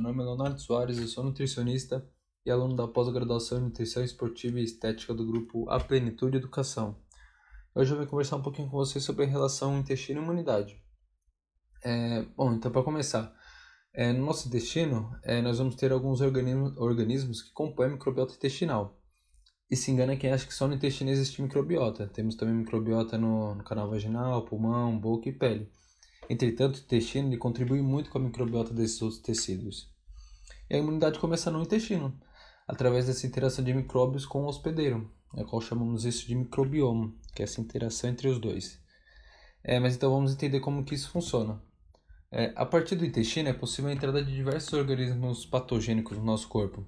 nome é Leonardo Soares, eu sou nutricionista e aluno da pós-graduação em Nutrição Esportiva e Estética do grupo A Plenitude Educação. Hoje eu vou conversar um pouquinho com vocês sobre a relação intestino e imunidade. É, bom, então para começar, é, no nosso intestino é, nós vamos ter alguns organismos, organismos que compõem a microbiota intestinal. E se engana quem acha que só no intestino existe microbiota. Temos também microbiota no, no canal vaginal, pulmão, boca e pele. Entretanto, o intestino ele contribui muito com a microbiota desses outros tecidos. E a imunidade começa no intestino, através dessa interação de micróbios com o hospedeiro, é qual chamamos isso de microbioma, que é essa interação entre os dois. É, mas então vamos entender como que isso funciona. É, a partir do intestino é possível a entrada de diversos organismos patogênicos no nosso corpo.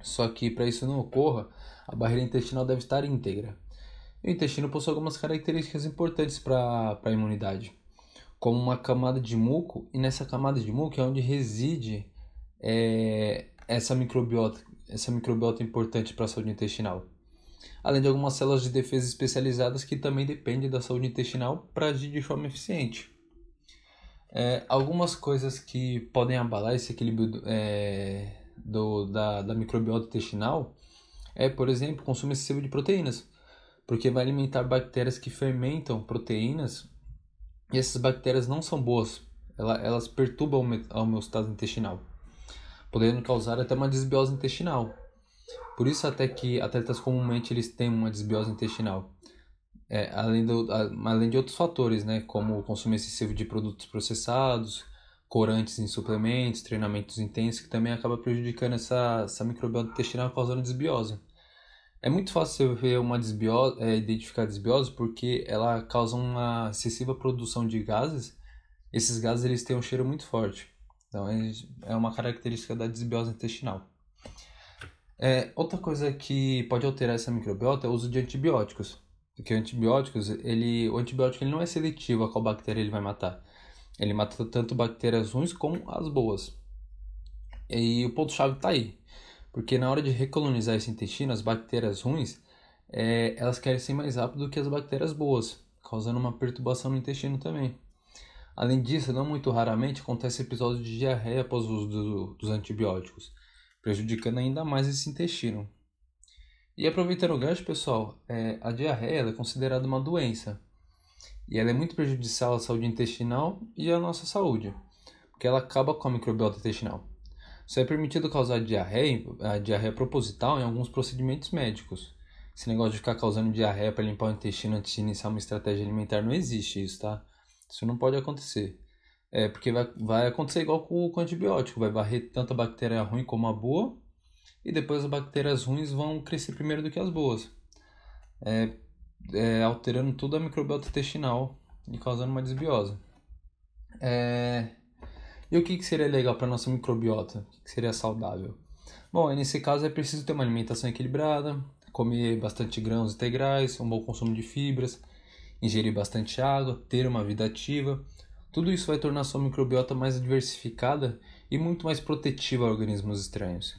Só que para isso não ocorra, a barreira intestinal deve estar íntegra. E o intestino possui algumas características importantes para a imunidade como uma camada de muco, e nessa camada de muco é onde reside é, essa microbiota, essa microbiota importante para a saúde intestinal. Além de algumas células de defesa especializadas que também dependem da saúde intestinal para agir de forma eficiente. É, algumas coisas que podem abalar esse equilíbrio é, do, da, da microbiota intestinal é, por exemplo, consumo excessivo de proteínas, porque vai alimentar bactérias que fermentam proteínas e essas bactérias não são boas, elas perturbam a homeostase intestinal, podendo causar até uma desbiose intestinal. Por isso até que atletas comumente eles têm uma desbiose intestinal. É, além, do, além de outros fatores, né, como o consumo excessivo de produtos processados, corantes em suplementos, treinamentos intensos, que também acaba prejudicando essa, essa microbiota intestinal causando desbiose. É muito fácil você ver uma desbiose, é, identificar a desbiose porque ela causa uma excessiva produção de gases. Esses gases eles têm um cheiro muito forte. Então é uma característica da desbiose intestinal. É, outra coisa que pode alterar essa microbiota é o uso de antibióticos. Porque antibióticos, ele, o antibiótico ele não é seletivo a qual bactéria ele vai matar. Ele mata tanto bactérias ruins como as boas. E o ponto-chave está aí. Porque na hora de recolonizar esse intestino, as bactérias ruins, é, elas crescem mais rápido do que as bactérias boas, causando uma perturbação no intestino também. Além disso, não muito raramente acontece episódio de diarreia após o uso do, dos antibióticos, prejudicando ainda mais esse intestino. E aproveitando o gancho, pessoal, é, a diarreia é considerada uma doença. E ela é muito prejudicial à saúde intestinal e à nossa saúde, porque ela acaba com a microbiota intestinal. Só é permitido causar diarreia, a diarreia proposital em alguns procedimentos médicos. Esse negócio de ficar causando diarreia para limpar o intestino antes de iniciar uma estratégia alimentar não existe isso, tá? Isso não pode acontecer. É porque vai, vai acontecer igual com, com o antibiótico, vai varrer tanto a bactéria ruim como a boa, e depois as bactérias ruins vão crescer primeiro do que as boas. É, é, alterando toda a microbiota intestinal e causando uma desbiose. É, e o que, que seria legal para nossa microbiota? O que, que seria saudável? Bom, nesse caso é preciso ter uma alimentação equilibrada, comer bastante grãos integrais, um bom consumo de fibras, ingerir bastante água, ter uma vida ativa. Tudo isso vai tornar sua microbiota mais diversificada e muito mais protetiva a organismos estranhos.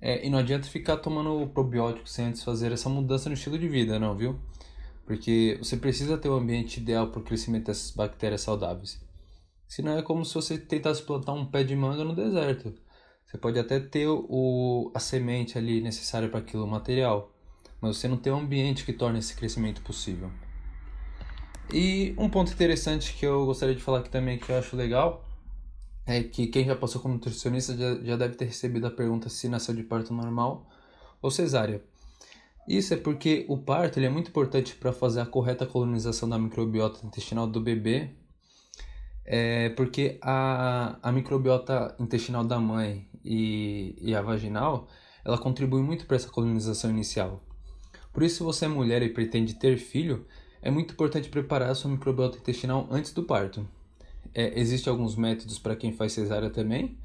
É, e não adianta ficar tomando probiótico sem antes fazer essa mudança no estilo de vida, não, viu? Porque você precisa ter o um ambiente ideal para o crescimento dessas bactérias saudáveis. Senão é como se você tentasse plantar um pé de manga no deserto. Você pode até ter o, a semente ali necessária para aquilo, material, mas você não tem um ambiente que torne esse crescimento possível. E um ponto interessante que eu gostaria de falar aqui também que eu acho legal é que quem já passou como nutricionista já, já deve ter recebido a pergunta se nasceu de parto normal ou cesárea. Isso é porque o parto ele é muito importante para fazer a correta colonização da microbiota intestinal do bebê é porque a, a microbiota intestinal da mãe e, e a vaginal, ela contribui muito para essa colonização inicial. Por isso, se você é mulher e pretende ter filho, é muito importante preparar a sua microbiota intestinal antes do parto. É, Existem alguns métodos para quem faz cesárea também,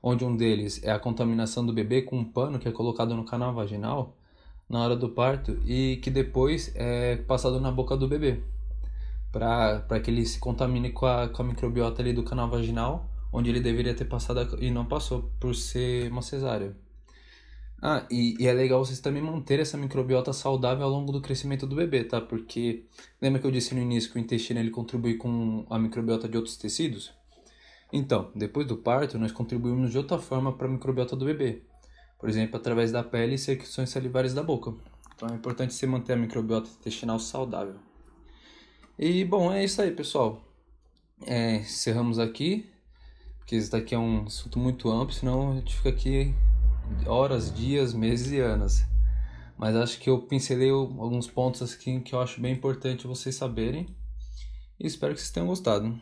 onde um deles é a contaminação do bebê com um pano que é colocado no canal vaginal na hora do parto e que depois é passado na boca do bebê para que ele se contamine com a, com a microbiota ali do canal vaginal, onde ele deveria ter passado e não passou por ser uma cesárea. Ah, e, e, é legal vocês também manter essa microbiota saudável ao longo do crescimento do bebê, tá? Porque lembra que eu disse no início que o intestino ele contribui com a microbiota de outros tecidos? Então, depois do parto, nós contribuímos de outra forma para a microbiota do bebê, por exemplo, através da pele e secreções salivares da boca. Então é importante você manter a microbiota intestinal saudável. E bom, é isso aí, pessoal. É, encerramos aqui, porque isso daqui é um assunto muito amplo, senão a gente fica aqui horas, dias, meses e anos. Mas acho que eu pincelei alguns pontos aqui que eu acho bem importante vocês saberem. E espero que vocês tenham gostado.